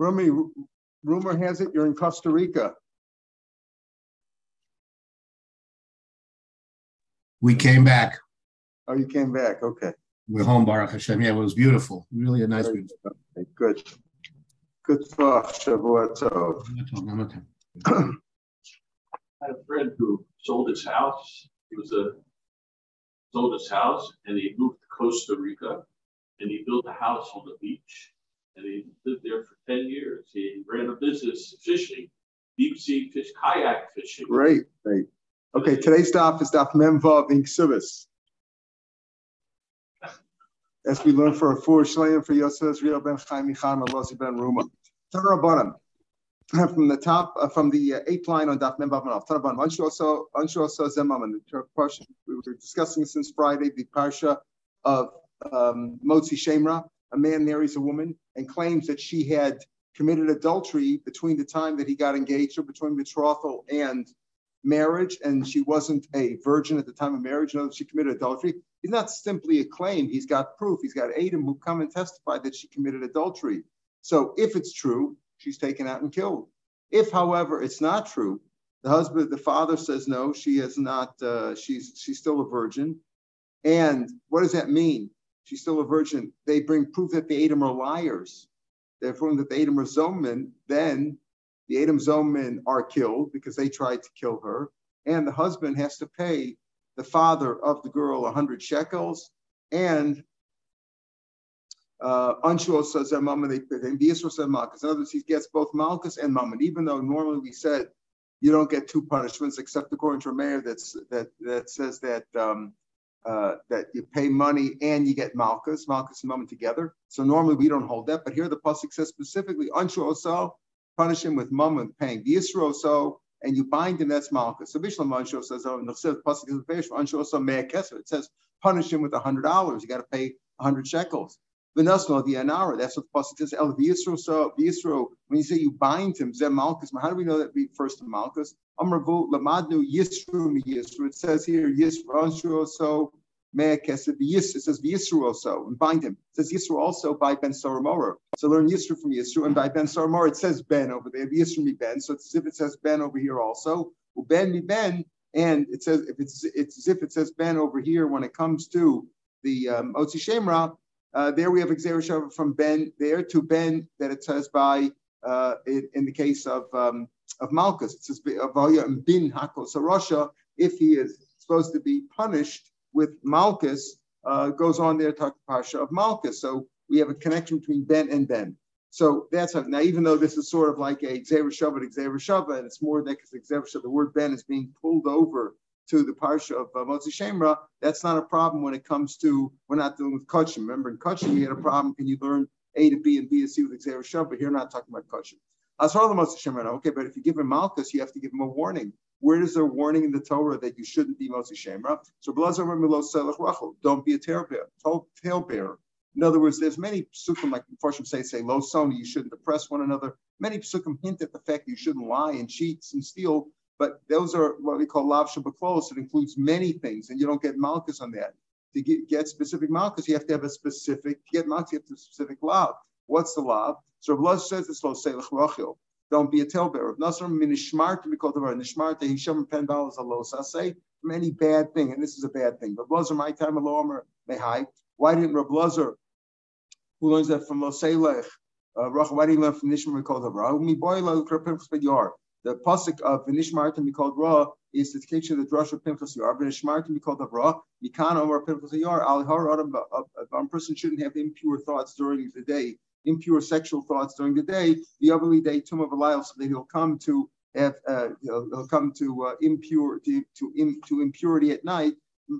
Rumi, rumor has it you're in Costa Rica. We came back. Oh, you came back. Okay. We're home, Baruch Hashem. Yeah, it was beautiful. Really a nice, Very beautiful. Okay, Good. Good talk, Shavua Tov. I had a friend who sold his house. He was a sold his house and he moved to Costa Rica and he built a house on the beach and he lived there for 10 years. He ran a business fishing, deep sea fish, kayak fishing. Great, great. Okay, today's stop is Daf Memvav in Ksubis. As we learn for a four shleim for Yosef Israel ben Chaim Micham Alosi ben Ruma. Tanra From the top, uh, from the uh, eighth line on Daf Memvav Manav. Also, Anshu also Zemam. And the parsha we were discussing since Friday the parsha of um, Motzi Shemra. A man marries a woman and claims that she had committed adultery between the time that he got engaged or between betrothal and marriage and she wasn't a virgin at the time of marriage. Other she committed adultery. He's not simply a claim, he's got proof. He's got Adam who come and testify that she committed adultery. So if it's true, she's taken out and killed. If, however, it's not true, the husband, the father says no, she is not, uh, she's she's still a virgin. And what does that mean? She's still a virgin. They bring proof that the Adam are liars. They're proving that the Adam are Zoman, then the Adam Zoman are killed because they tried to kill her, and the husband has to pay the father of the girl 100 shekels, and uh, says that Mama, they him. Yisro said Malchus. In other words, he gets both Malchus and Mammon, even though normally we said you don't get two punishments, except according to a mayor that's, that, that says that um, uh, that you pay money and you get Malchus, Malchus and Mammon together. So normally we don't hold that, but here the pasuk says specifically, Anshu also punish him with and paying the Yisro so, and you bind him, that's Malchus. So Bishlam Ansho says, oh, it says punish him with a hundred dollars. You got to pay a hundred shekels. Vinasno the Anara, that's what the pasuk says. El Yisro so Yisro. When you say you bind him, Zem Malchus. How do we know that refers to Malchus? Amravu Lamadnu Yisro Yisro. It says here Ansho so it says Yisru also, and bind him. It says Yisru also by Ben Soramora. So learn Yisru from Yisru, and by Ben Soramora it says Ben over there. Yisru mi Ben. So it's as if it says Ben over here also. Ben mi Ben, and it says if it's it's as if it says Ben over here when it comes to the um, Otzi Shemra. Uh, there we have Gezeira Shava from Ben there to Ben that it says by uh, in, in, the case of um, of Malchus. It says bin Hakos Russia if he is supposed to be punished with Malchus uh, goes on there talk Pasha of Malchus. So we have a connection between Ben and Ben. So that's how, now even though this is sort of like a Gezeira Shava, Gezeira Shava, and it's more that because Gezeira Shava, the word Ben is being pulled over to the Parsha of uh, Motzi Shemra, that's not a problem when it comes to, we're not dealing with Kachim. Remember in Kachim, we had a problem. Can you learn A to B and B to C with Gezeira Shava? But here, not talking about Kachim. Motzi okay, but if you give him Malchus, you have to give him a warning. Where is there a warning in the Torah that you shouldn't be Moshe Shemra? So don't be a talebearer. In other words, there's many psukim like Farshim say say lo soni, you shouldn't oppress one another. Many psukim hint at the fact that you shouldn't lie and cheat and steal, but those are what we call lav shabaklos. It includes many things, and you don't get malchus on that. To get, get specific malchus, you have to have a specific. To get malchus, you have to have a specific lav. What's the law? So Rabbi says it's lo selech rachel don't be a talebearer. Nasr minishmar to be called the word nishmar to hisham pen dollars a say from any bad thing, and this is a bad thing. But Blazer, my time alone, high. Why didn't Rab Blazer, who learns that from Loselech, uh, why did he learn from Nishmar called the Ra? Me boy lo yar. The pasuk of Nishmar to be called Ra is the picture the drush of Pinchas Yair. To be called Ra. Can't over Pinchas Yair. Al har a person shouldn't have impure thoughts during the day impure sexual thoughts during the day, the other day tum of a so that he'll come to have uh, he'll, come to uh, impure to to, in, to impurity at night.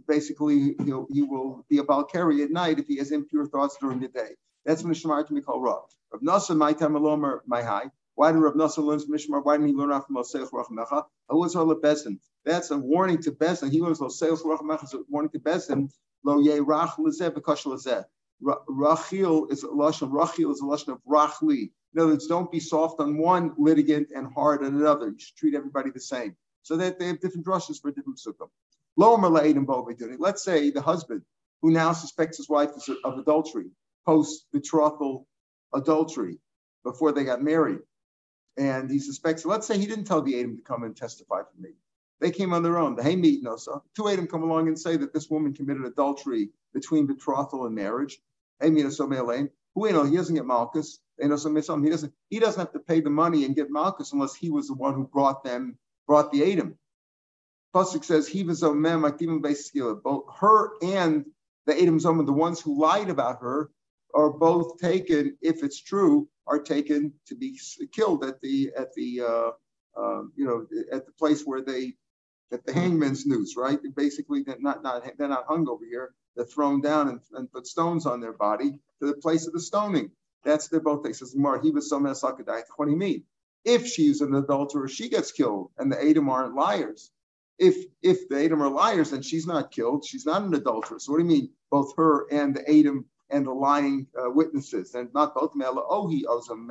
Basically, he'll, he will be a carry at night if he has impure thoughts during the day. That's when the Shemar to be called Rav. Rav Nasa, my time alomer, my high. Why did Rav Nasa learn from Mishmar? Why didn't he learn from Loseich Rachmecha? was all Bezin. That's a warning to Bezin. He learns Loseich Rachmecha is a warning to Bezin. Lo ye rach lezeh b'kosh lezeh. Rachil is a lashon. Rachil is a lashon of rachli. In other words, don't be soft on one litigant and hard on another. You should treat everybody the same. So that they have different drushes for different sukkah. Let's say the husband who now suspects his wife of adultery, post betrothal adultery. before they got married. And he suspects, let's say he didn't tell the Adam to come and testify for me. They came on their own. The meet no so two Adam come along and say that this woman committed adultery between betrothal and marriage. Who you know he doesn't get Malchus. He doesn't he doesn't have to pay the money and get Malchus unless he was the one who brought them, brought the Adam. Pasuk says he was a man both her and the Adam Zoma, the ones who lied about her, are both taken, if it's true, are taken to be killed at the at the uh, uh, you know at the place where they at the hangman's noose, right? Basically, they're not not they're not hung over here. They're thrown down and, and put stones on their body to the place of the stoning. That's their both says Mar he was so. What do you mean? If she's an adulterer, she gets killed, and the Adam aren't liars. If if the Adam are liars, then she's not killed. She's not an adulteress. So what do you mean? Both her and the Adam and the lying uh, witnesses, and not both mela ohi ozam.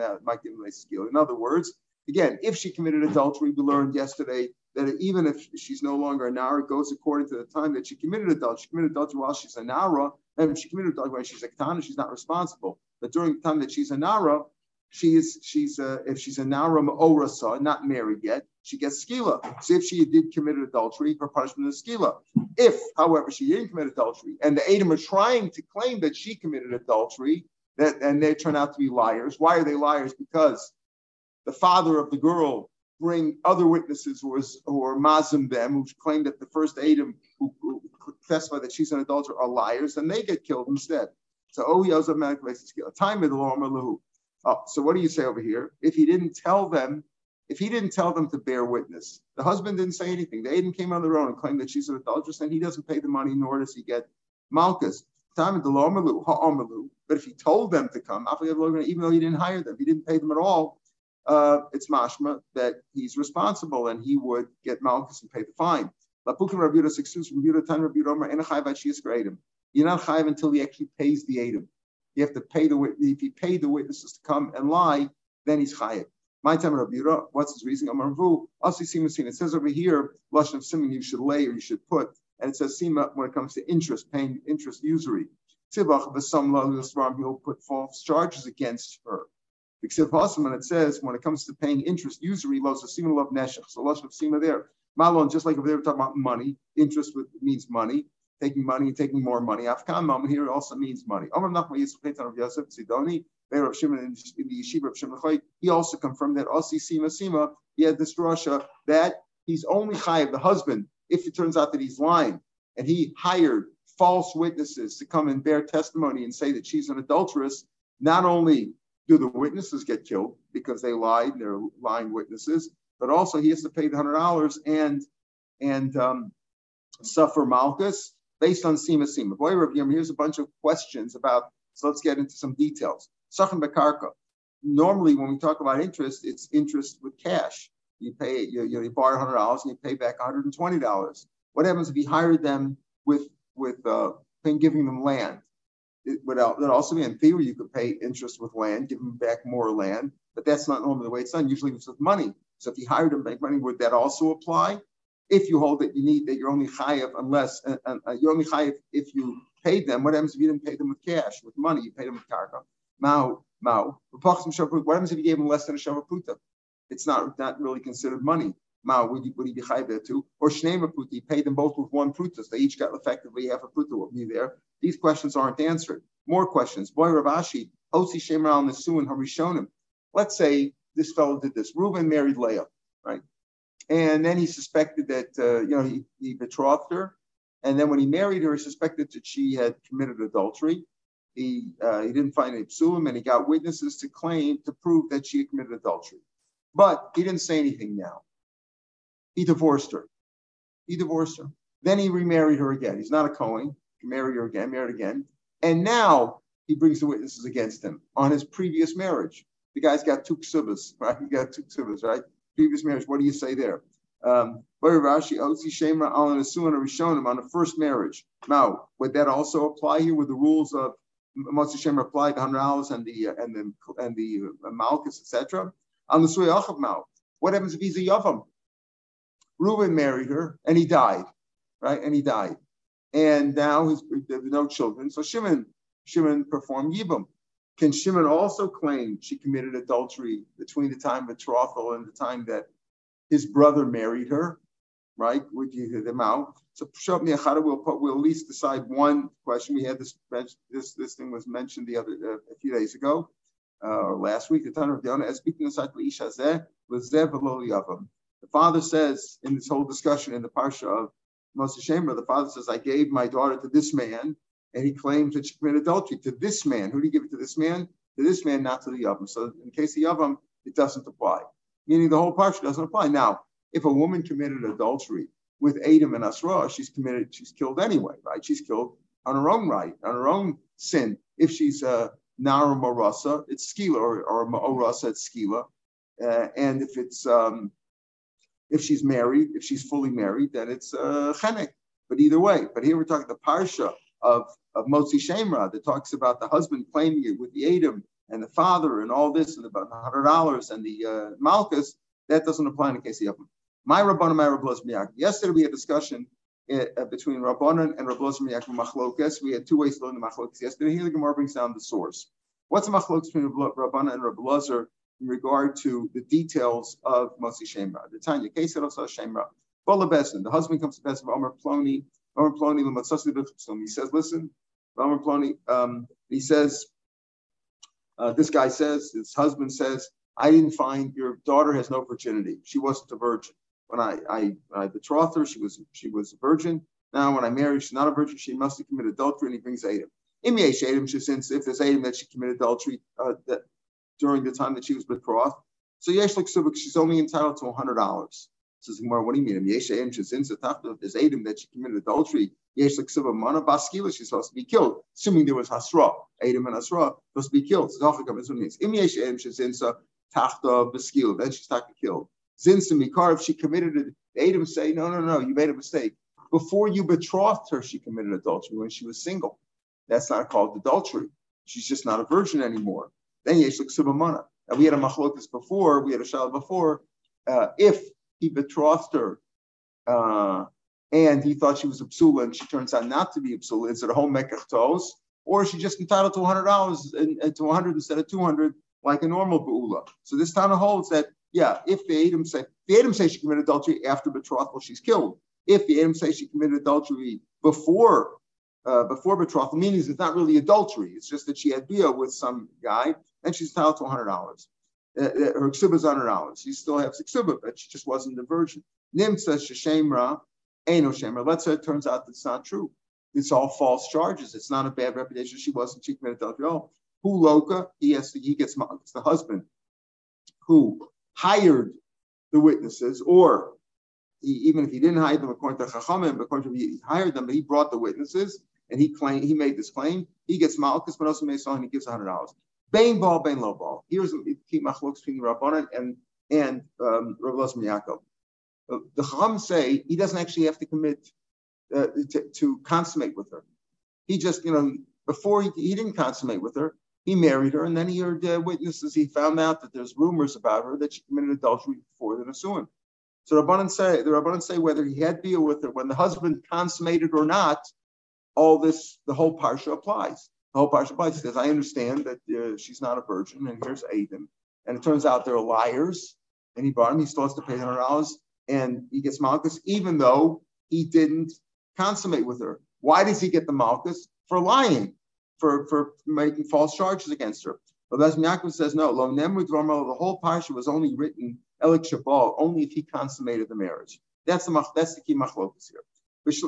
In other words, again, if she committed adultery, we learned yesterday that even if she's no longer a nara, it goes according to the time that she committed adultery. She committed adultery while she's a nara, and if she committed adultery when she's a katana, she's not responsible. But during the time that she's a nara, she is she's a, uh, if she's a nara orasa, not married yet, she gets skila. So if she did commit adultery, her punishment is skila. If, however, she didn't commit adultery, and the Adam are trying to claim that she committed adultery, that and they turn out to be liars. Why are they liars? Because the father of the girl bring other witnesses who, was, who are mazim them, who claim that the first Adam who, who testify that she's an adulterer are liars, and they get killed instead. So oh he also manipulates skill. Time of the law Oh, so what do you say over here? If he didn't tell them, if he didn't tell them to bear witness, the husband didn't say anything. The Aiden came on their own and claimed that she's an adulteress, and he doesn't pay the money, nor does he get malchus. Time of the law But if he told them to come, even though he didn't hire them, he didn't pay them at all, uh, it's mashma that he's responsible and he would get malchus and pay the fine. You're not chayiv until he actually pays the Adam. You have to pay the if he paid the witnesses to come and lie, then he's chayiv. My time Rabbi Yehuda, what's his reason? Amar Vu, also Sima It says over here, lashon of simon you should lay or you should put, and it says Sima when it comes to interest, paying interest usury. Tzibach v'sam he'll put false charges against her. Also when it says when it comes to paying interest usury, los Sima love neshach. So lashon of Sima there. Malon, just like over there, we're talking about money. Interest with, means money taking money and taking more money. Afkan moment here also means money. Amr Nachman Yisuf of Yosef Sidoni, Beir of Shimon in the yeshiva of Shimon he also confirmed that Asi Sima Sima, he had this drasha that he's only chayiv, the husband, if it turns out that he's lying and he hired false witnesses to come and bear testimony and say that she's an adulteress, not only do the witnesses get killed because they lied, they're lying witnesses, but also he has to pay the hundred dollars and and um, suffer malchus based on Sima Sima. Boy, review. here's a bunch of questions about, so let's get into some details. Sachem Bekarka. Normally, when we talk about interest, it's interest with cash. You pay, you, you, you borrow $100 and you pay back $120. What happens if you hired them with, with uh, giving them land? It would also be in theory, you could pay interest with land, give them back more land, but that's not normally the way it's done. Usually it's with money. So if you hired them, make money, would that also apply? If you hold that you need that you're only chayiv unless uh, uh, uh, you're only chayiv if you paid them. What happens if you didn't pay them with cash, with money? You paid them with karka. Mao, mao. What happens if you gave them less than a shavaputa? It's not not really considered money. Mao, would you, would he be chayiv there too? Or puta, you paid them both with one pruta. So they each got effectively half a pruta with me there. These questions aren't answered. More questions. Boy Rav Ashi, Osi Shemer al Nesuin Harishonim. Let's say this fellow did this. Reuben married Leah, right? And then he suspected that, uh, you know, he, he betrothed her. And then when he married her, he suspected that she had committed adultery. He, uh, he didn't find any psulim and he got witnesses to claim to prove that she had committed adultery. But he didn't say anything now. He divorced her. He divorced her. Then he remarried her again. He's not a Cohen. He married her again, married again. And now he brings the witnesses against him on his previous marriage. The guy's got two ksubas, right? He got two ksubas, right? previous marriage. What do you say there? Um, on the first marriage. Now, would that also apply here with the rules of Motzi Shemra apply the hundred dollars and the and the and the uh, Malchus, etc. On the Suyachav Mal, what happens if he's a Yavam? Reuben married her and he died, right? And he died, and now his, there were no children. So Shimon Shimon performed Yibam. Can Shimon also claim she committed adultery between the time of betrothal and the time that his brother married her? Right? Would you hear them out? So Pshat Miachada will put, we'll at least decide one question. We had this this this thing was mentioned the other uh, a few days ago uh, or last week. The Tanur of Diana speaking aside The father says in this whole discussion in the parsha of Moshe Shemer, the father says, "I gave my daughter to this man." and he claims that she committed adultery to this man. Who do you give it to this man? To this man, not to the Yavam. So in case of Yavam, it doesn't apply. Meaning the whole parsha doesn't apply. Now, if a woman committed adultery with Adam and Asra, she's committed, she's killed anyway, right? She's killed on her own right, on her own sin. If she's a Nara Marasa, it's Skila, or, or Ma'orasa, it's Skila. Uh, and if it's um, if she's married, if she's fully married, then it's uh, Chenek. But either way, but here we're talking the Parsha of, of Motzi Shemra that talks about the husband claiming it with the Adam and the father and all this and about $100 and the uh, Malchus, that doesn't apply in the case of Yavam. My Rabbanon, my Rabbanon Yesterday we had a discussion uh, between Rabbanon and Rabbanon Machlokes. We had two ways to learn the Machlokes yesterday. Here the Gemara brings down the source. What's the Machlokes between Rabbanon and Rabbanon in regard to the details of Motzi Shemra? The Tanya case of Shemra. The husband comes to Besin, of Omer Ploni, he says, listen, Omer um, he says, uh, this guy says, his husband says, I didn't find your daughter has no virginity. She wasn't a virgin. When I, I, I betrothed her, she was she was a virgin. Now, when I married, she's not a virgin. She must have committed adultery, and he brings Adam. Since if there's Adam that she committed adultery uh, that during the time that she was betrothed, so Yesh she's only entitled to hundred dollars. Says Gemara, what do you mean? Yesh Em Shezinza Tachta, there's Adam that she committed adultery, Yesh Leksiva Mana Baskila, she's supposed to be killed. Assuming there was Hasra, Adam and Hasra, supposed to be killed. Zachakam is what it means. Im Yesh Em Shezinza Baskila, then she's Taka killed. Zinsa Mikar, if she committed it, Adam say, no, no, no, you made a mistake. Before you betrothed her, she committed adultery when she was single. That's not called adultery. She's just not a virgin anymore. Then Yesh Leksiva Mana. Now we had a machlokas before, we had a shal before. Uh, if he betrothed her, uh, and he thought she was a psula, and she turns out not to be a psula. Is it a home mekach or is she just entitled to hundred dollars and to hundred instead of two hundred, like a normal beula? So this Tana holds that yeah, if the Adam say the Adam say she committed adultery after betrothal, she's killed. If the Adam say she committed adultery before uh, before betrothal, meaning it's not really adultery. It's just that she had bia with some guy, and she's entitled to hundred dollars uh, uh her ksuba is hundred dollars. She still has ksuba, but she just wasn't a virgin. Nimsa sheshemra, no shemra. Let's say it turns out that's not true. It's all false charges. It's not a bad reputation. She wasn't. She committed adultery. Oh, who loka? He has to. He gets. It's the husband who hired the witnesses, or he, even if he didn't hire them according to Chachamim, according to he hired them, but he brought the witnesses and he claimed he made this claim. He gets malchus, but also made and he gives hundred dollars. Bain ball, bain low ball. Here's the key machlok between Rabbanan and and um, Rav Lozman Yaakov. Uh, the Chacham say he doesn't actually have to commit uh, to, to, consummate with her. He just, you know, before he, he didn't consummate with her, he married her, and then he heard uh, witnesses. He found out that there's rumors about her that she committed adultery before the Nasuin. So Rabbanan say the Rabbanan say whether he had deal with her when the husband consummated or not, all this the whole parsha applies. The whole Parsha Bite says, I understand that uh, she's not a virgin, and here's Adam. And it turns out they're liars, and he brought him, he still has to pay $100, and he gets Malchus, even though he didn't consummate with her. Why does he get the Malchus? For lying, for, for making false charges against her. But as says, no, Lo Nemrud the whole Parsha was only written Elik Shabal, only if he consummated the marriage. That's the that's the key machlokas here.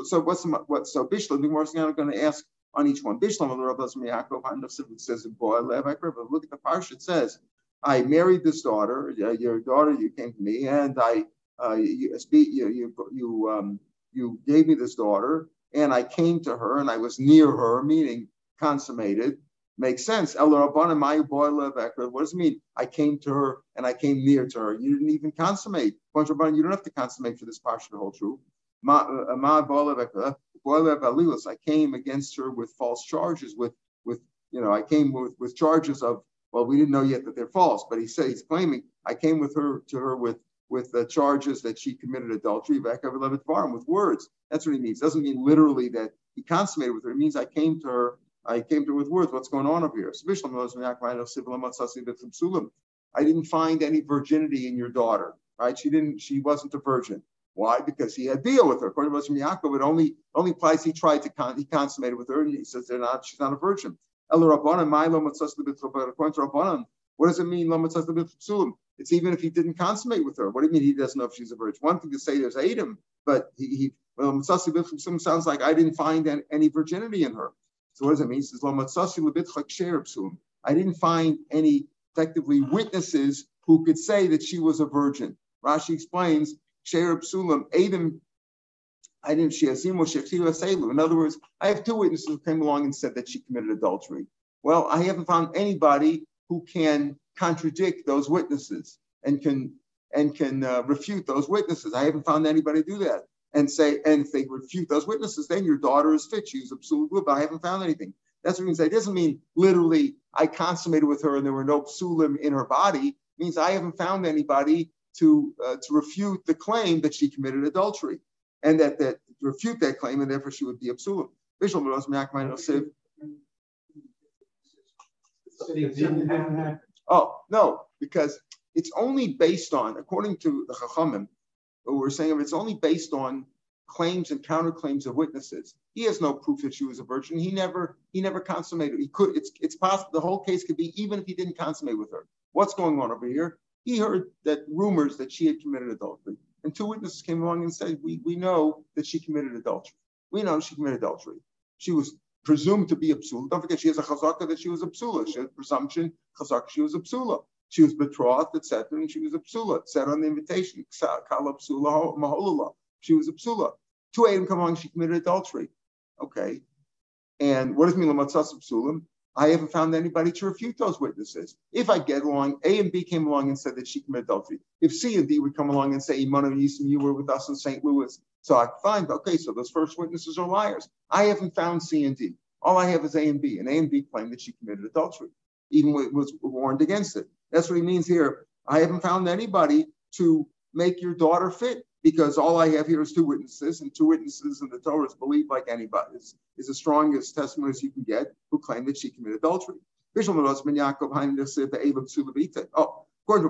So what's the, what? So Bishla, the more going to ask on each one. Bishlam the Rabbis Miyakov Hanafsim says in Look at the parsha. It says, "I married this daughter. Uh, your daughter, you came to me, and I, uh, you, you, you, you, um, you gave me this daughter, and I came to her, and I was near her, meaning consummated." Makes sense. El Boy What does it mean? I came to her and I came near to her. You didn't even consummate. You don't have to consummate for this parsha to hold true. Uh, I came against her with false charges, with with you know, I came with, with charges of well, we didn't know yet that they're false, but he said he's claiming I came with her to her with with the charges that she committed adultery back over farm with words. That's what he means. Doesn't mean literally that he consummated with her. It means I came to her I came to her with words. What's going on over here? I didn't find any virginity in your daughter. Right? She didn't. She wasn't a virgin. Why? Because he had deal with her. According to Muslim Yaakov, it only only applies he tried to con, he consummated with her, and he says they're not. She's not a virgin. El According to Rabbanan, what does it mean? It's even if he didn't consummate with her. What do you mean he doesn't know if she's a virgin? One thing to say there's Adam, but he, he well, sounds like I didn't find any virginity in her. So what does it mean? He says, I didn't find any effectively witnesses who could say that she was a virgin. Rashi explains, Psulam, Adam, I didn't In other words, I have two witnesses who came along and said that she committed adultery. Well, I haven't found anybody who can contradict those witnesses and can and can uh, refute those witnesses. I haven't found anybody do that and say, and if they refute those witnesses, then your daughter is fit. She's absolutely but I haven't found anything. That's what it means. It doesn't mean literally I consummated with her and there were no psulim in her body. It means I haven't found anybody to uh, to refute the claim that she committed adultery, and that that refute that claim, and therefore she would be a psulim. Oh no, because it's only based on, according to the Chachamim, but we're saying it's only based on claims and counterclaims of witnesses. He has no proof that she was a virgin. He never he never consummated. He could. It's it's possible. The whole case could be even if he didn't consummate with her. What's going on over here? He heard that rumors that she had committed adultery, and two witnesses came along and said, "We we know that she committed adultery. We know she committed adultery. She was presumed to be a psula. Don't forget, she has a chazaka that she was a psula. She had presumption chazaka she was a psula. She was betrothed, etc., and she was a psula. It said on the invitation, kala psula maholula. She was a psula. Two Adam come along, she committed adultery. Okay. And what does mean lamatzas psulim? I haven't found anybody to refute those witnesses. If I get along, A and B came along and said that she committed adultery. If C and D would come along and say, Imanu Yisim, you were with us in St. Louis. So I find, okay, so those first witnesses are liars. I haven't found C and D. All I have is A and B. And A and B claim that she committed adultery, even when it was warned against it. That's what he means here. I haven't found anybody to make your daughter fit because all I have here is two witnesses, and two witnesses in the Torah is believed like anybody. Is, is the strongest testimony you can get who claim that she committed adultery. Oh, according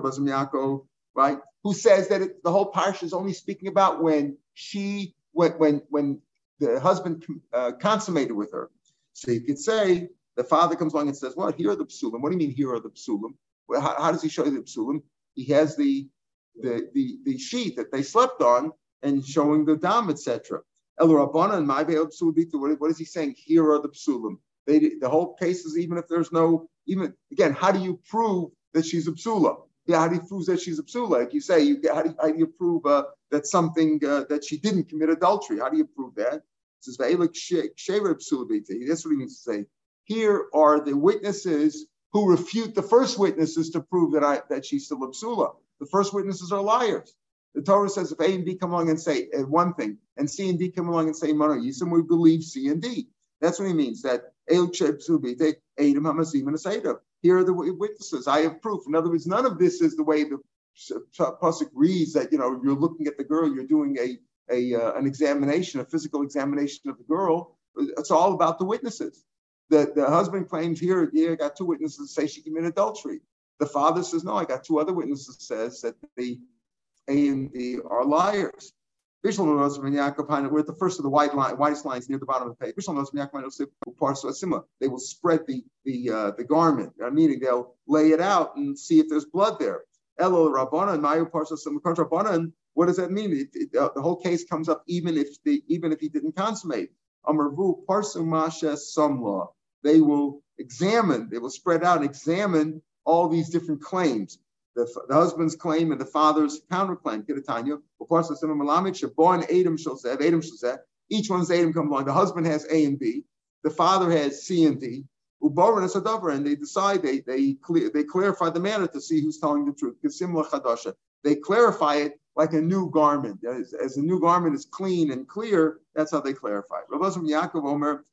to Basm Yaakov, right, who says that it, the whole parish is only speaking about when she, when when, when the husband uh, consummated with her. So you could say the father comes along and says, "Well, here are the psulim." What do you mean here are the psulim? Well, how, how does he show you the psulim? He has the the, the, the sheet that they slept on and showing the dam, etc. El and my what is he saying? Here are the psulim. They, the whole case is even if there's no, even again, how do you prove that she's a psula? Yeah, how do you prove that she's a psula? Like you say, you, how, do you, how do you prove uh, that something uh, that she didn't commit adultery? How do you prove that? Says That's what he means to say. Here are the witnesses who refute the first witnesses to prove that I that she's still a psula. The first witnesses are liars. The Torah says if A and B come along and say uh, one thing, and C and D come along and say Mano Yisim, we believe C and D. That's what he means. That Here are the witnesses. I have proof. In other words, none of this is the way the pasuk reads. That you know you're looking at the girl, you're doing a a uh, an examination, a physical examination of the girl. It's all about the witnesses. The, the husband claims here, yeah, I got two witnesses say she committed adultery. The father says, no, I got two other witnesses says that the A and B are liars. We're at the first of the white line, whitest lines near the bottom of the page. They will spread the the uh, the garment, meaning they'll lay it out and see if there's blood there. Elo Rabbanan, Mayu. What does that mean? It, it, uh, the whole case comes up even if the even if he didn't consummate. Amarvu Parsu Masha Samla. They will examine. They will spread out and examine all these different claims. The, the husband's claim and the father's counterclaim. Each one's Adam come along. The husband has A and B. The father has C and D. And they decide, they they clear, they clarify the matter to see who's telling the truth. They clarify it like a new garment. As, as a new garment is clean and clear, that's how they clarify it. Yaakov Omer.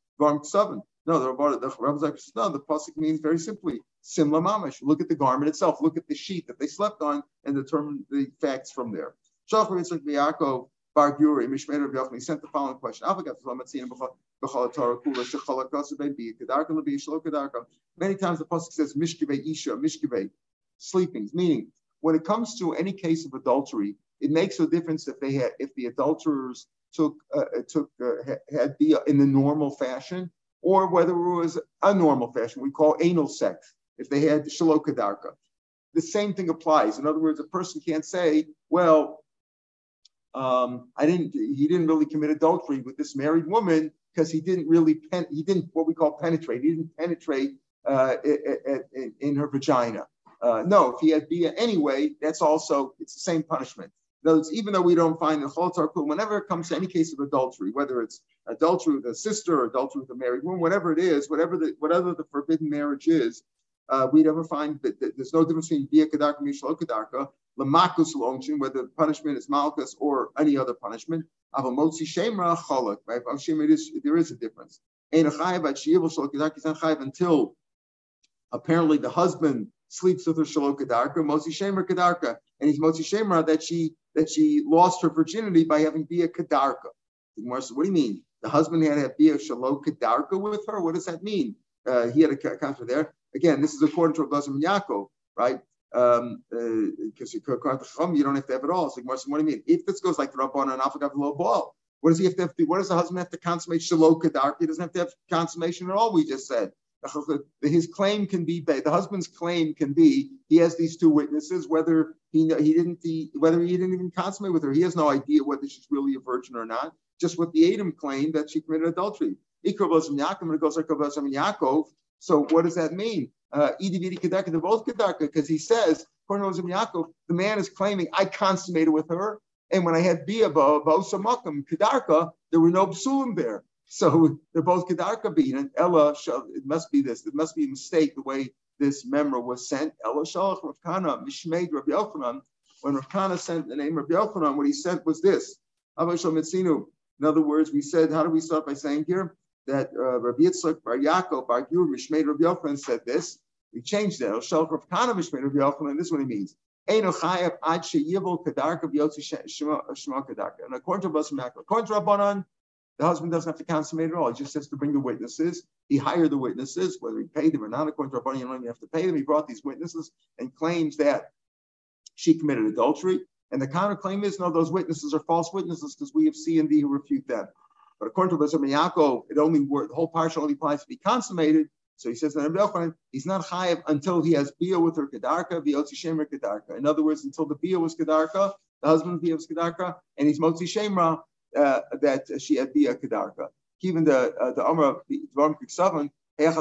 No, the Rabbi, Rabbi like, no, the pasuk means very simply simla mamash. Look at the garment itself. Look at the sheet that they slept on and determine the facts from there. Shachar Yitzchak Yaakov Bar Guri, Mishmer Rabbi Yochanan, sent the following question. Many times the Pasuk says, Mishkive Isha, Mishkive, sleepings, meaning when it comes to any case of adultery, it makes a difference if they had, if the adulterers took, uh, took, uh, had the in the normal fashion, or whether it was a normal fashion, we call anal sex, if they had shalokadarka. The same thing applies. In other words, a person can't say, well, um, I didn't, he didn't really commit adultery with this married woman because he didn't really, pen, he didn't what we call penetrate. He didn't penetrate uh, in, in her vagina. Uh, no, if he had bia anyway, that's also, it's the same punishment. Words, even though we don't find the chol whenever it comes to any case of adultery, whether it's adultery with a sister or adultery with a married woman, whatever it is, whatever the whatever the forbidden marriage is, uh, we never find that, that, there's no difference between bia kadarka mishlo kadarka, lamakus longshin, whether the punishment is malchus or any other punishment. Avamotzi shemra cholak, right? There is a difference. Until apparently the husband sleeps with her shalom kadarka, mozi shemer kadarka, and he's mozi shemer that she that she lost her virginity by having bia kadarka. So what do you mean? The husband had have bia shalom kadarka with her. What does that mean? Uh, he had a counter there. Again, this is according to Rabbi Yaakov, right? Um, because uh, you don't have to have it all. So what do you mean? If this goes like the Rabban and Afagav low ball, what does he have to have what does the husband have to consummate shalom kadarka? He doesn't have to have consummation at all, we just said. His claim can be the husband's claim can be he has these two witnesses whether he he didn't the, whether he didn't even consummate with her he has no idea whether she's really a virgin or not just what the Adam claimed that she committed adultery. So what does that mean? Uh, because he says the man is claiming I consummated with her and when I had Bia there were no psulim there. So they're both Kedarka and Ella. Shall it must be this. It must be a mistake the way this memo was sent. Ella Shalach Rav Kana Mishmeid Rabbi Yochanan. When Rav Kana sent the name Rabbi Yochanan, what he sent was this. In other words, we said, how do we start by saying here that uh, Rabbi Yitzchak Bar Yaakov Bar Gur Mishmeid Rabbi Yochanan said this. We changed it. Shalach Rav Kana Mishmeid Rabbi Yochanan. This is what he means. And according to Basam according to Rabbanan, the husband doesn't have to consummate at all. He just has to bring the witnesses. He hired the witnesses, whether he paid them or not, according to Rabbi, you have to pay them. He brought these witnesses and claims that she committed adultery. And the counterclaim is no, those witnesses are false witnesses because we have C and D who refute them. But according to Rabbi Yaakov, it only the whole partial only applies to be consummated. So he says that he's not chayiv until he has bia with her kedarka, biotzi shemer kedarka. In other words, until the bia was kedarka, the husband bia was kedarka, and he's motzi shemra, uh, that she had bia kedarka. Even the uh, the Amr Dvarim Kiksavan, it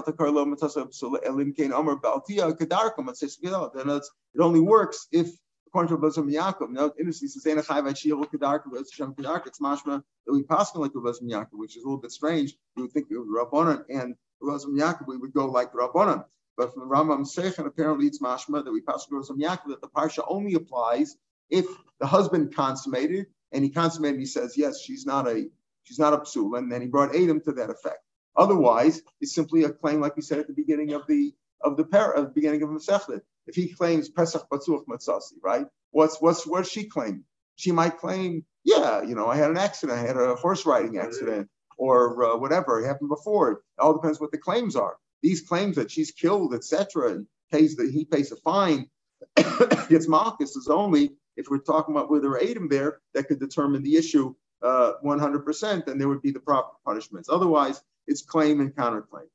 only works if according to Rabbi Yaakov. Now, interesting, says Ena Chayv Shiyel Kedarka, Hashem Kedarka. It's mashma that we pass like Rabbi Yaakov, which is a little bit strange. We would think of Rabbanan and Rabbi Yaakov, we would go like Rabbanan. But from the Rambam Sechan, apparently it's mashma that we pass Rabbi Yaakov that the parsha only applies if the husband consummated and he consummated, he says, yes, she's not a she's not a psul, and then he brought Adam to that effect. Otherwise, it's simply a claim, like we said at the beginning of the of the par of the beginning of Masechet. If he claims Pesach Batzuch Matzasi, right? What's what's what she claim? She might claim, yeah, you know, I had an accident, I had a horse riding accident, or uh, whatever it happened before. It all depends what the claims are. These claims that she's killed, etc., and pays that he pays a fine, gets Malchus is only if we're talking about whether Adam there that could determine the issue uh, 100%, then there would be the proper punishments. Otherwise, it's claim and counterclaim.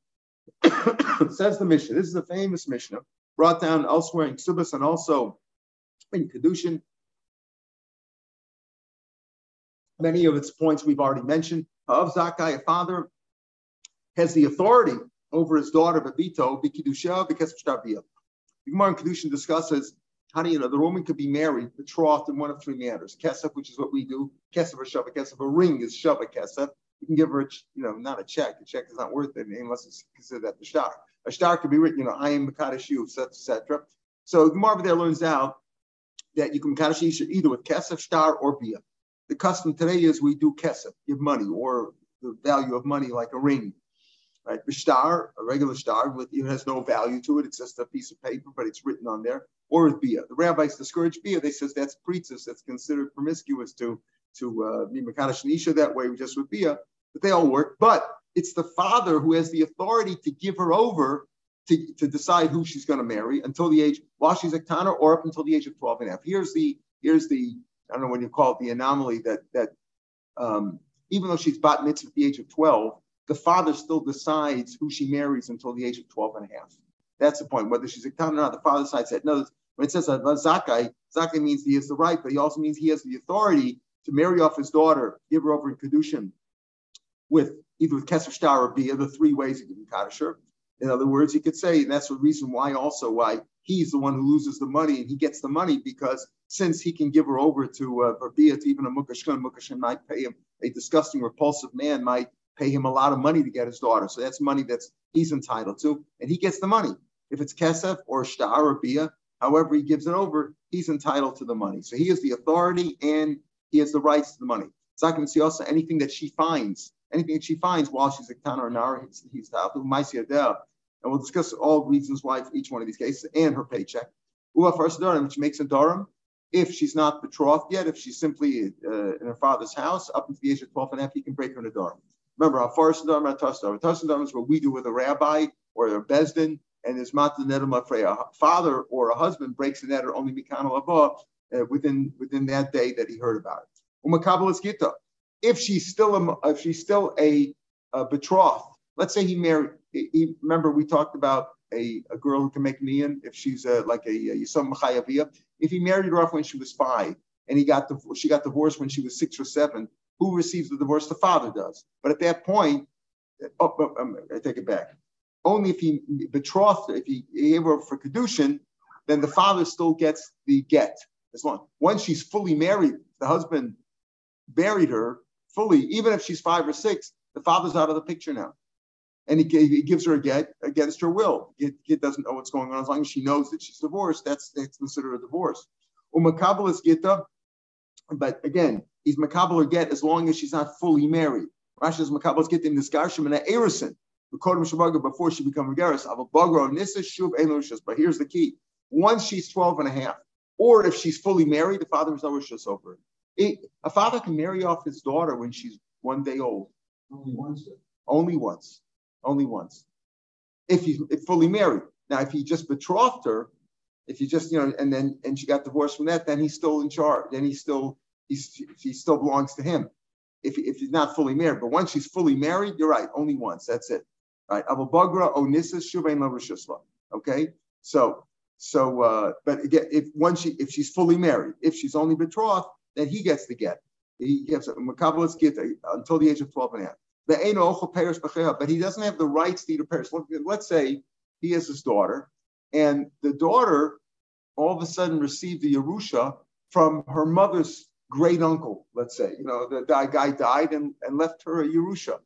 Says the Mishnah. This is a famous Mishnah brought down elsewhere in Ksubas and also in Kedushin. Many of its points we've already mentioned. Of Zakai, a father has the authority over his daughter, Babito, Bikidusha, Shtabiyah. The Gemara in Kedushin discusses how do you know the woman could be married, betrothed in one of three manners? Kesef, which is what we do. Kesef or Shabbat Kesef. A ring is Shabbat Kesef. You can give her, a, you know, not a check. A check is not worth it unless it's considered that the star. A star could be written, you know, I am Makadosh you, etc. So Gemara there learns out that you can Makadosh either with Kesef, star, or Bia. The custom today is we do Kesef, give money, or the value of money like a ring right? Star, a regular star, with it has no value to it. It's just a piece of paper, but it's written on there. Or with bia. The rabbis discourage bia. They says that's pretzis. That's considered promiscuous to to uh, be Makadash Nisha that way, just with Bia, but they all work. But it's the father who has the authority to give her over to, to decide who she's going to marry until the age, while she's a Tana or up until the age of 12 and a half. Here's the, here's the, I don't know what you call it, the anomaly that, that um, even though she's bat mitzvah at the age of 12, the father still decides who she marries until the age of 12 and a half. That's the point. Whether she's a Tana or not, the father decides that. No, when it says Zakai, Zakai means he has the right, but he also means he has the authority to marry off his daughter, give her over in Kedushin with either with Kesser Star or Bia, the three ways you can Kaddish. In other words, he could say, and that's the reason why also why he's the one who loses the money and he gets the money because since he can give her over to uh, Barbia, to even a Mukashkan, Mukashkan might pay him, a disgusting, repulsive man might pay him a lot of money to get his daughter. So that's money that's he's entitled to, and he gets the money. If it's Kesef or Shtar or Bia, however he gives it over, he's entitled to the money. So he has the authority and he has the rights to the money. Zakim also anything that she finds anything that she finds while she's a Tana or Nara, he's, he's the And we'll discuss all reasons why for each one of these cases and her paycheck. Ua first Durham, which makes a Durham, if she's not betrothed yet, if she's simply uh, in her father's house up until the age of 12 and a half, he can break her in a Durham. Remember, Durham, our Tusdar. Tusdar is what we do with a rabbi or a bezdin, and there's Mata Nedam A father or a husband breaks the net or only Mikan uh, within within that day that he heard about it. Umakabal is Gita if she's still a, if she's still a, a betrothed, let's say he married. He, remember we talked about a, a girl who can make niyan if she's a, like a, a Yisam Machayaviyah. If he married her off when she was five and he got the, she got divorced when she was six or seven, who receives the divorce? The father does. But at that point, oh, um, I take it back. Only if he betrothed if he gave her for kedushin, then the father still gets the get. As long once she's fully married, the husband buried her, fully, even if she's five or six, the father's out of the picture now. And he, he gives her a get against her will. The kid doesn't know what's going on. As long as she knows that she's divorced, that's, that's considered a divorce. Umakabal is gita, but again, he's makabel or get as long as she's not fully married. Rashi is makabel get in this garshim and erison. Before she becomes a geras, but here's the key: once she's 12 and a half, or if she's fully married, the father is rishus over it. It, a father can marry off his daughter when she's one day old. Only once. Only once. Only once. If he's fully married. Now, if he just betrothed her, if he just, you know, and then and she got divorced from that, then he's still in charge. Then he's still he's he still belongs to him. If, if he's not fully married. But once she's fully married, you're right, only once. That's it. Right. Abu Bagra Onisas Shuvain Lavashusla. Okay. So so uh, but again, if once she if she's fully married, if she's only betrothed, then he gets the get. He gets a Makabalas get until the age of 12 and a half. But he doesn't have the rights to eat a Paris. Let's say he has his daughter, and the daughter all of a sudden received the Yerusha from her mother's great uncle, let's say. You know, the guy died and, and left her a Yerusha,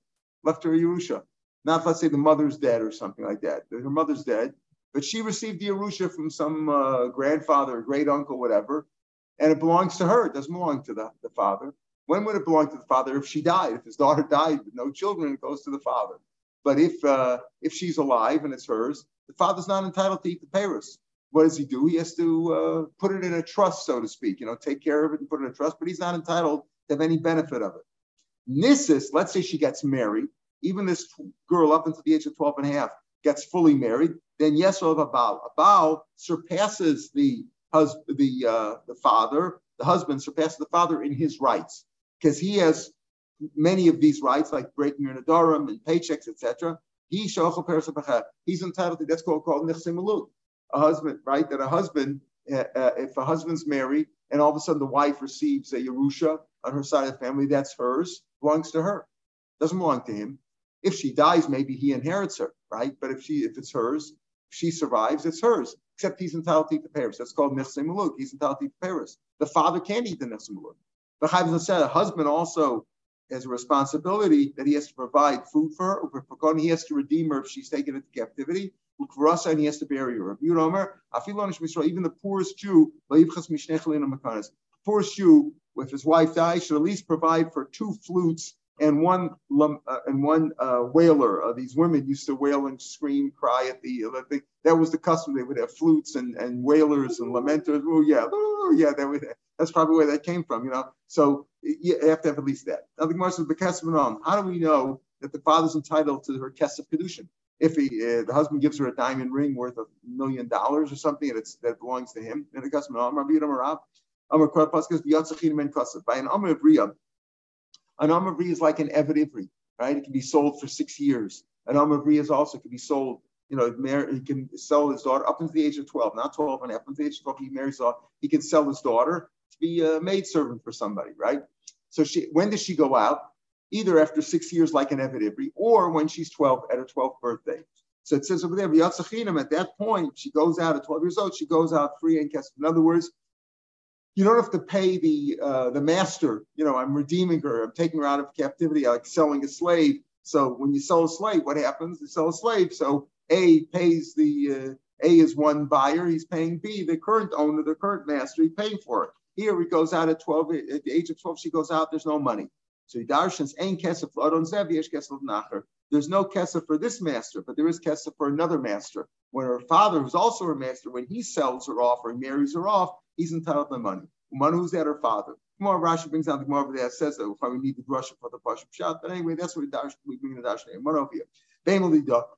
left her a Yerusha. Not, let's say, the mother's dead or something like that. Her mother's dead, but she received the Yerusha from some uh, grandfather, great uncle, whatever, and it belongs to her. It doesn't belong to the, the father. When would it belong to the father? If she died, if his daughter died with no children, it goes to the father. But if uh, if she's alive and it's hers, the father's not entitled to eat the Paris. What does he do? He has to uh, put it in a trust, so to speak. You know, take care of it and put it in a trust. But he's not entitled to have any benefit of it. Nissus, let's say she gets married, even this girl up until the age of 12 and a half gets fully married, then yes, of a bow. A bow surpasses the husband, the uh, the father, the husband surpasses the father in his rights because he has many of these rights, like breaking your nadarim and paychecks, etc. He he's entitled to that's called called A husband, right? That a husband, uh, uh, if a husband's married and all of a sudden the wife receives a Yerusha on her side of the family, that's hers, belongs to her, doesn't belong to him. If she dies, maybe he inherits her, right? But if she if it's hers, if she survives, it's hers except he's entitled to eat the Paris. That's called Nechse Maluk. He's entitled to eat the Paris. The father can't eat the Nechse Maluk. But Chaim said a husband also has a responsibility that he has to provide food for her. He has to redeem her if she's taken into captivity. And he has to bury her. Even the poorest Jew, the poorest Jew, if his wife dies, should at least provide for two flutes and one uh, and one uh, wailer. Uh, these women used to wail and scream, cry at the, the that was the custom. They would have flutes and, and wailers and lamenters. Oh yeah, oh yeah, that would, that's probably where that came from, you know. So you have to have at least that. Now the Gemara says, How do we know that the father's entitled to her kesef kedushin? If he, uh, the husband gives her a diamond ring worth a million dollars or something, and it's that belongs to him, then the kesef By an Riyah, an Amr of Riyah is like an Eved Ivri, right? It can be sold for six years. An of is also can be sold you know, he can sell his daughter up until the age of 12, not 12 and up until the age of 12, he marries off, he can sell his daughter to be a maid servant for somebody, right? So she, when does she go out? Either after six years, like an Eved Ivri, or when she's 12 at her 12th birthday. So it says over there, at that point, she goes out at 12 years old, she goes out free and cast. In other words, you don't have to pay the uh, the master. You know, I'm redeeming her. I'm taking her out of captivity, I like selling a slave. So when you sell a slave, what happens? You sell a slave. So A pays the uh, A is one buyer. He's paying B, the current owner, the current master. He's paying for it. Here he goes out at 12, at the age of 12, she goes out, there's no money. So Darshans ain't kesef l'adon zev yesh kesef nacher. There's no kesef for this master, but there is kesef for another master. When her father, who's also her master, when he sells her off or marries her off, he's entitled to money. Money who's at her father. More Rashi brings out the over there says that we need the brush for the Pashim shot. But anyway, that's what we bring the Dash name. One over here.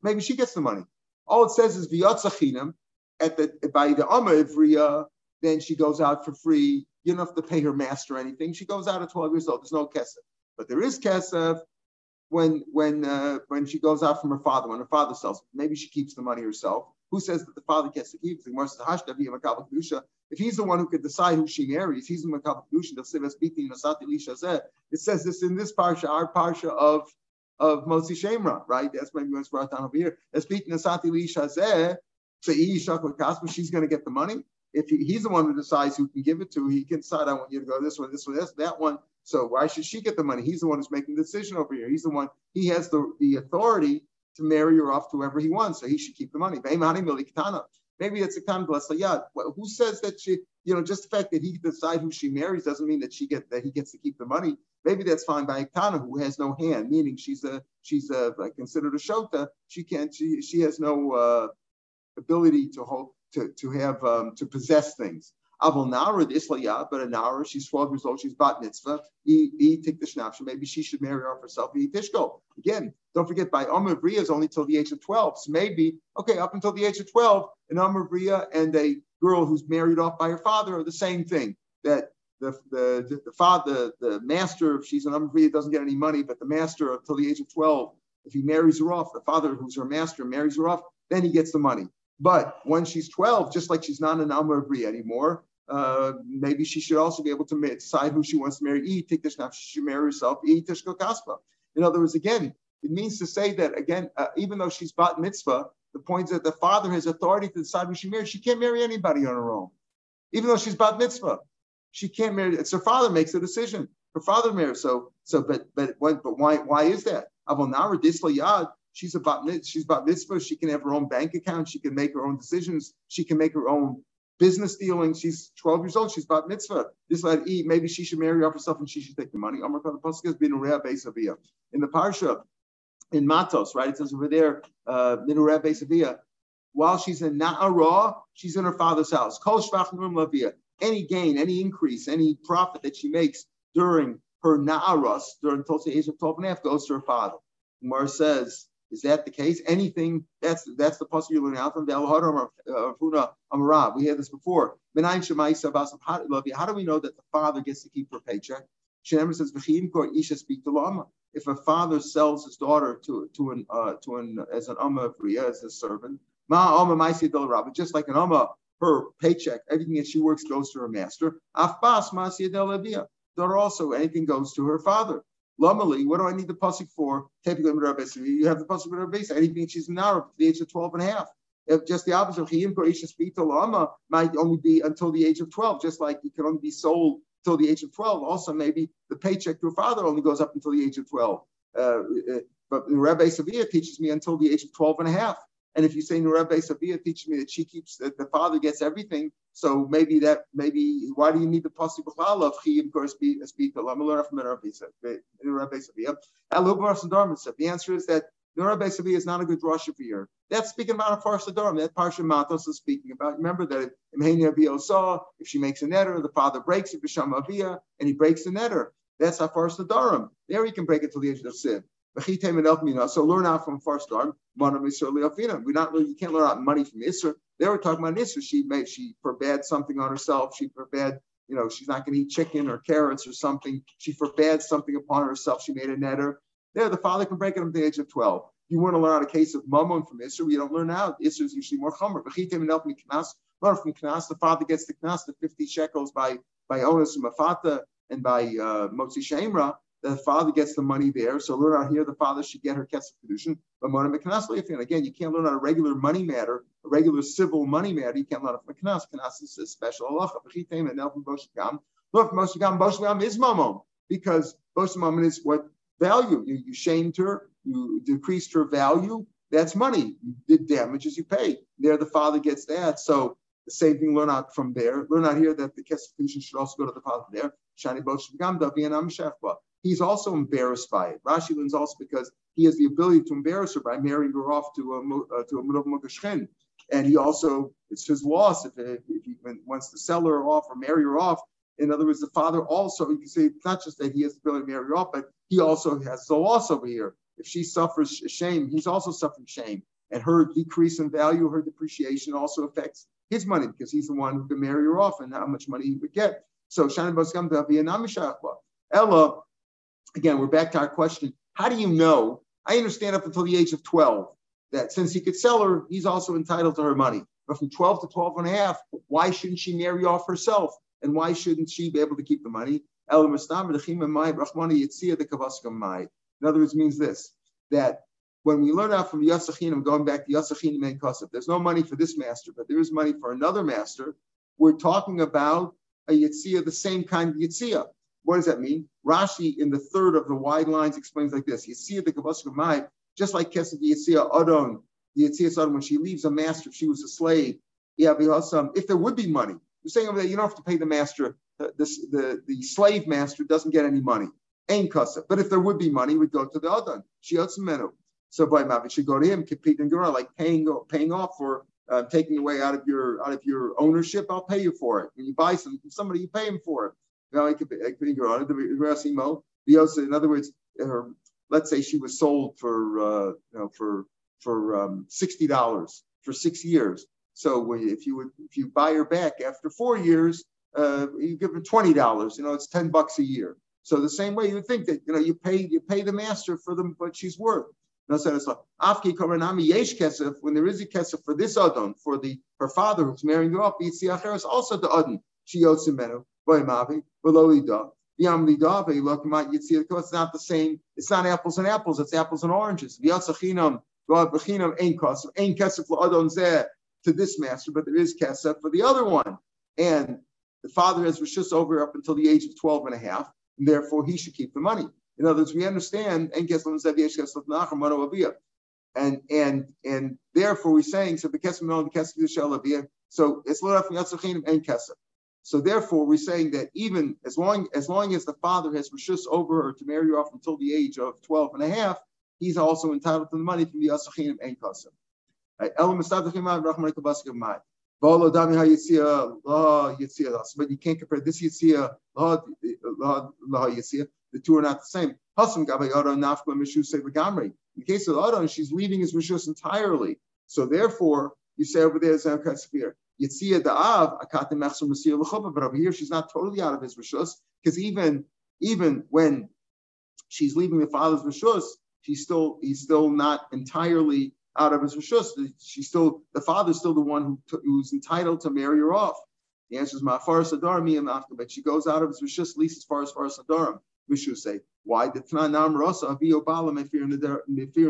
Maybe she gets the money. All it says is v'yatzachinam at the by the Amma Ivriya, then she goes out for free you don't have to pay her master anything. She goes out at 12 years old. There's no kesef. But there is kesef when when uh, when she goes out from her father, when her father sells. Maybe she keeps the money herself. Who says that the father gets to keep it? If he's the one who could decide who she marries, he's the Makabal Kedusha. It says this in this parsha, our parsha of of Motzi Shemra, right? That's maybe what's brought down over here. Speaking of Sati Lisha Zeh, she's going to get the money if he, he's the one who decides who can give it to, he can decide, I want you to go this one, this one, this, that one. So why should she get the money? He's the one who's making the decision over here. He's the one, he has the, the authority to marry her off to whoever he wants. So he should keep the money. Maybe it's a kind of Who says that she, you know, just the fact that he decides who she marries doesn't mean that she get that he gets to keep the money. Maybe that's fine by Iktana, who has no hand, meaning she's a she's a considered a shota. She can't she she has no uh, ability to hold to, to have um, to possess things. Aval Nara Islayah, but a Nara, she's 12 years old, she's bat mitzvah. He take the shnapsha. Maybe she should marry off herself. He tishko. Again, don't forget by Omer is only till the age of 12. So maybe, okay, up until the age of 12, an Omer and a girl who's married off by her father are the same thing. That the the, the father, the master, if she's an Omer doesn't get any money, but the master until the age of 12, if he marries her off, the father who's her master marries her off, then he gets the money. But when she's 12, just like she's not an Amr anymore, uh, maybe she should also be able to decide who she wants to marry. E take this now. She should marry herself. E Kaspa. In other words, again, it means to say that again, uh, even though she's bat mitzvah, the point is that the father has authority to decide who she marries. She can't marry anybody on her own, even though she's bat mitzvah. She can't marry. It's her father makes the decision. Her father marries. So, so, but, but, but why, why is that? Avonara disla yad. She's about she's about mitzvah. She can have her own bank account. She can make her own decisions. She can make her own business dealings. She's 12 years old. She's about mitzvah. This like eat. Maybe she should marry off herself and she should take the money. In the parsha in Matos, right? It says over there, uh, while she's in Na'ara, she's in her father's house. Any gain, any increase, any profit that she makes during her Na'aras, during the age of 12 and a half, goes to her father. Mar says, is that the case? Anything that's that's the possible you're learning out from the Huna Amara. We had this before. How do we know that the father gets to keep her paycheck? Shenemar says, If a father sells his daughter to to an uh, to an as an amma as a servant, ma amma just like an amma, her paycheck, everything that she works goes to her master. Afbas ma daughter also, anything goes to her father. Lamali, what do I need the pasuk for? Typically, you have the pasuk with Rabbi Anything she's an Arab to the age of 12 and a half. If just the opposite, Chiyim Spita Lama might only be until the age of 12, just like you can only be sold until the age of 12. Also, maybe the paycheck to a father only goes up until the age of 12. Uh, uh but Rabbi Savia teaches me until the age of 12 and a half. And if you say Nurabbe Sabia teaches me that she keeps that the father gets everything, so maybe that maybe why do you need the pasuk b'chlal of chi of course be speak the learn from Nurabbe Sabia. The answer is that Nurabbe Sabia is not a good Russia for you. That's speaking about a Parsha Dorm. That Parsha Matos is speaking about. Remember that Imhenia saw if she makes a netter, the father breaks it, Bisham Avia, and he breaks the netter. That's Hafar Sadarim. There he can break it till the age of Siv. So learn out from Far Star, We're not you can't learn out money from Isra. They were talking about Isra. She made she forbade something on herself. She forbade, you know, she's not going to eat chicken or carrots or something. She forbade something upon herself. She made a netter. There, the father can break it at the age of 12. You want to learn out a case of mammon from Isra, you don't learn out. Isra is usually more chomer. Learn from Knas. The father gets the Knas, the 50 shekels by by Onus and Mafata and by uh, Motzi Shemra the father gets the money there. So learn out here, the father should get her kesef kedushin. Again, you can't learn on a regular money matter, a regular civil money matter. You can't learn from a knas. Is a special halacha. And look, boshigam, boshigam is mamon because boshigam is what value you, you shamed her, you decreased her value. That's money. You did damages, you pay. There, the father gets that. So the same thing. Learn out from there. Learn out here that the kesef kedushin should also go to the father there. Shani boshigam daviyanam shechba he's also embarrassed by it. Rashi learns also because he has the ability to embarrass her by marrying her off to a uh, to a Mukashchen. And he also, it's his loss if, if he wants to sell her off or marry her off. In other words, the father also, you can say, it's not just that he has the ability to marry her off, but he also has the loss over here. If she suffers shame, he's also suffering shame. And her decrease in value, her depreciation also affects his money because he's the one who can marry her off and how much money he would get. So, Shana Baskam Ella, again, we're back to our question. How do you know? I understand up until the age of 12 that since he could sell her, he's also entitled to her money. But from 12 to 12 and a half, why shouldn't she marry off herself? And why shouldn't she be able to keep the money? In other words, means this that when we learn out from Yasachinim, going back to Yasachinim and Kasab, there's no money for this master, but there is money for another master. We're talking about a Yitzia, the same kind of Yitzia. What does that mean? Rashi in the third of the wide lines explains like this. You see the of Mai, just like Kesef Yitzia Adon, the Yitzia Adon, when she leaves a master, if she was a slave, yeah, because if there would be money. You're saying over there, you don't have to pay the master, the, the, the, the slave master doesn't get any money. Ain't Kasef. But if there would be money, we'd go to the Adon. Shiatzimenu. So by Mavi should go to him, compete and like paying paying off for uh, taking away out of your out of your ownership. I'll pay you for it. When you buy from somebody, you pay him for it. In other words, her, let's say she was sold for uh, you know for for um, sixty dollars for six years. So if you would if you buy her back after four years, uh, you give her twenty dollars. You know, it's ten bucks a year. So the same way you think that you know you pay you pay the master for them what she's worth. No, it's like afki koranami yesh kesef when there is a kesef for this adon for the her father who's marrying her off. It's also the adon she yotzimenu it's not the same. It's not apples and apples. It's apples and oranges. To this master, but there is kesef for the other one. And the father has rishus over up until the age of 12 and a half, and therefore he should keep the money. In other words, we understand and and and therefore we're saying so so it's and kesef. So therefore, we're saying that even as long as long as the father has rishus over her to marry her off until the age of 12 and a half, he's also entitled to the money from the Asachinim and Kasim. But you can't compare this Yitzia, the two are not the same. In the case of Adon, she's leaving his rishus entirely. So therefore, you say over there, Yitzia Da'av, Akatim Mechsum Masir L'chuppah, but over here she's not totally out of his Rishus, because even, even when she's leaving the father's Rishus, she's still, he's still not entirely out of his Rishus. She's still, the father's still the one who, who's entitled to marry her off. The answer is Ma'afar Sadarim, Miyam but she goes out of his Rishus, at least as far as far as Sadarim. Rishu say, why? The Tanam Rasa, in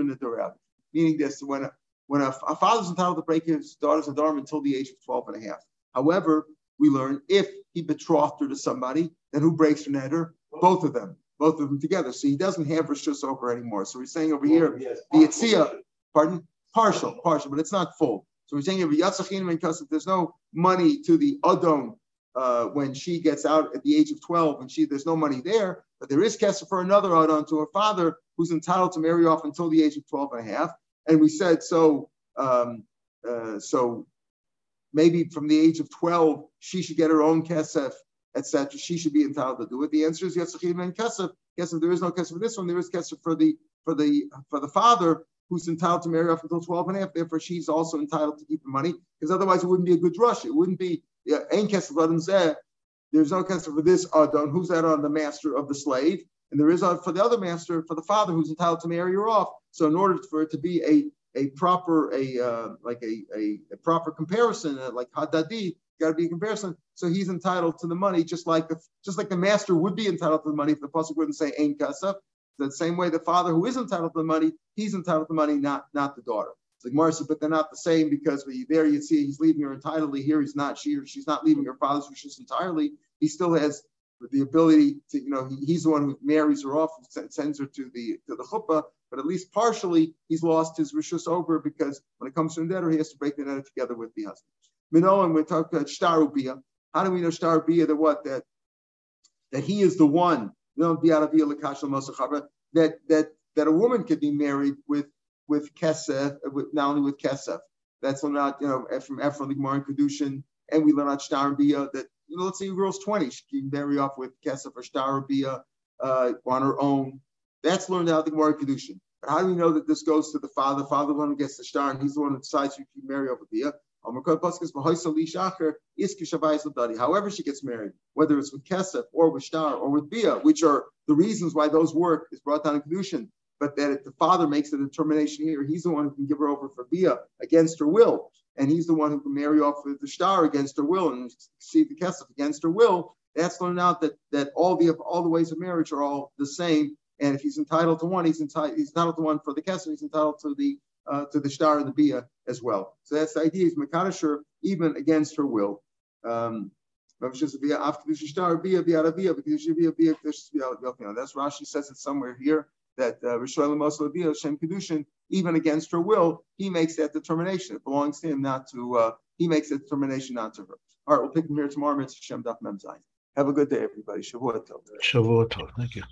the Meaning this, when when a, a father's entitled to break his daughter's adarm until the age of 12 and a half. However, we learn if he betrothed her to somebody, then who breaks her neder? Both of them, both of them together. So he doesn't have rishus over anymore. So we're saying over here, yes, the Yitzia, pardon? Partial, partial, but it's not full. So we're saying over Yatzachim and there's no money to the Adon uh, when she gets out at the age of 12 and she there's no money there, but there is Kesef for another Adon to her father who's entitled to marry off until the age of 12 and a half. And we said, so, um, uh, so maybe from the age of 12, she should get her own kesef etc. She should be entitled to do it. The answer is yes. and kesef. Kesef. There is no kesef for this one. There is kesef for the for the for the father who's entitled to marry off until 12 and a half. Therefore, she's also entitled to keep the money because otherwise it wouldn't be a good rush. It wouldn't be ain't kesef. There's no kesef for this adon. Who's that on the master of the slave? And there is a, for the other master, for the father who's entitled to marry her off. So in order for it to be a a proper a uh, like a, a, a, proper comparison, uh, like hadadi, got to be a comparison. So he's entitled to the money, just like the just like the master would be entitled to the money if the pasuk wouldn't say ain kasaf. The same way the father who is entitled to the money, he's entitled to the money, not not the daughter. It's like Marcia, but they're not the same because there you see he's leaving her entirely. Here he's not. She or she's not leaving her father's wishes entirely. He still has the ability to, you know, he, he's the one who marries her off, sends her to the to the chuppah, but at least partially he's lost his rishus over because when it comes to debtor, he has to break the debtor together with the husband. Minoan, we talk about shtarubia. How do we know shtarubia that what that that he is the one? You know that that that a woman could be married with with kesef, with not only with kesef. That's not you know from Ephraim the Gemara and Kedushin, and we learn out shtarubia that you know, let's say girl's 20, she can marry off with kesef or shtarubia uh, on her own. That's learned out the Gemara Kedushin. But how do we know that this goes to the father? The father the one who gets the star, and he's the one who decides you can marry over bia. However, she gets married, whether it's with Kesef or with Shtar or with Bia, which are the reasons why those work, is brought down in Kedushin. But that if the father makes a determination here, he's the one who can give her over for Bia against her will. And he's the one who can marry off the Shtar against her will and see the Kesef against her will. That's learned out that, that all the all the ways of marriage are all the same. And if he's entitled to one, he's entitled he's to one for the Kesef, he's entitled to the uh, to the star and the bia as well. So that's the idea. Is Makadasher even against her will. Um, that's Rashi says it somewhere here that uh, Shem Kedushin, even against her will, he makes that determination. It belongs to him not to, uh, he makes that determination not to her. All right, we'll pick him here tomorrow. Shem Daf Mem Have a good day, everybody. Shavua Tov. Shavua Tov. Thank you.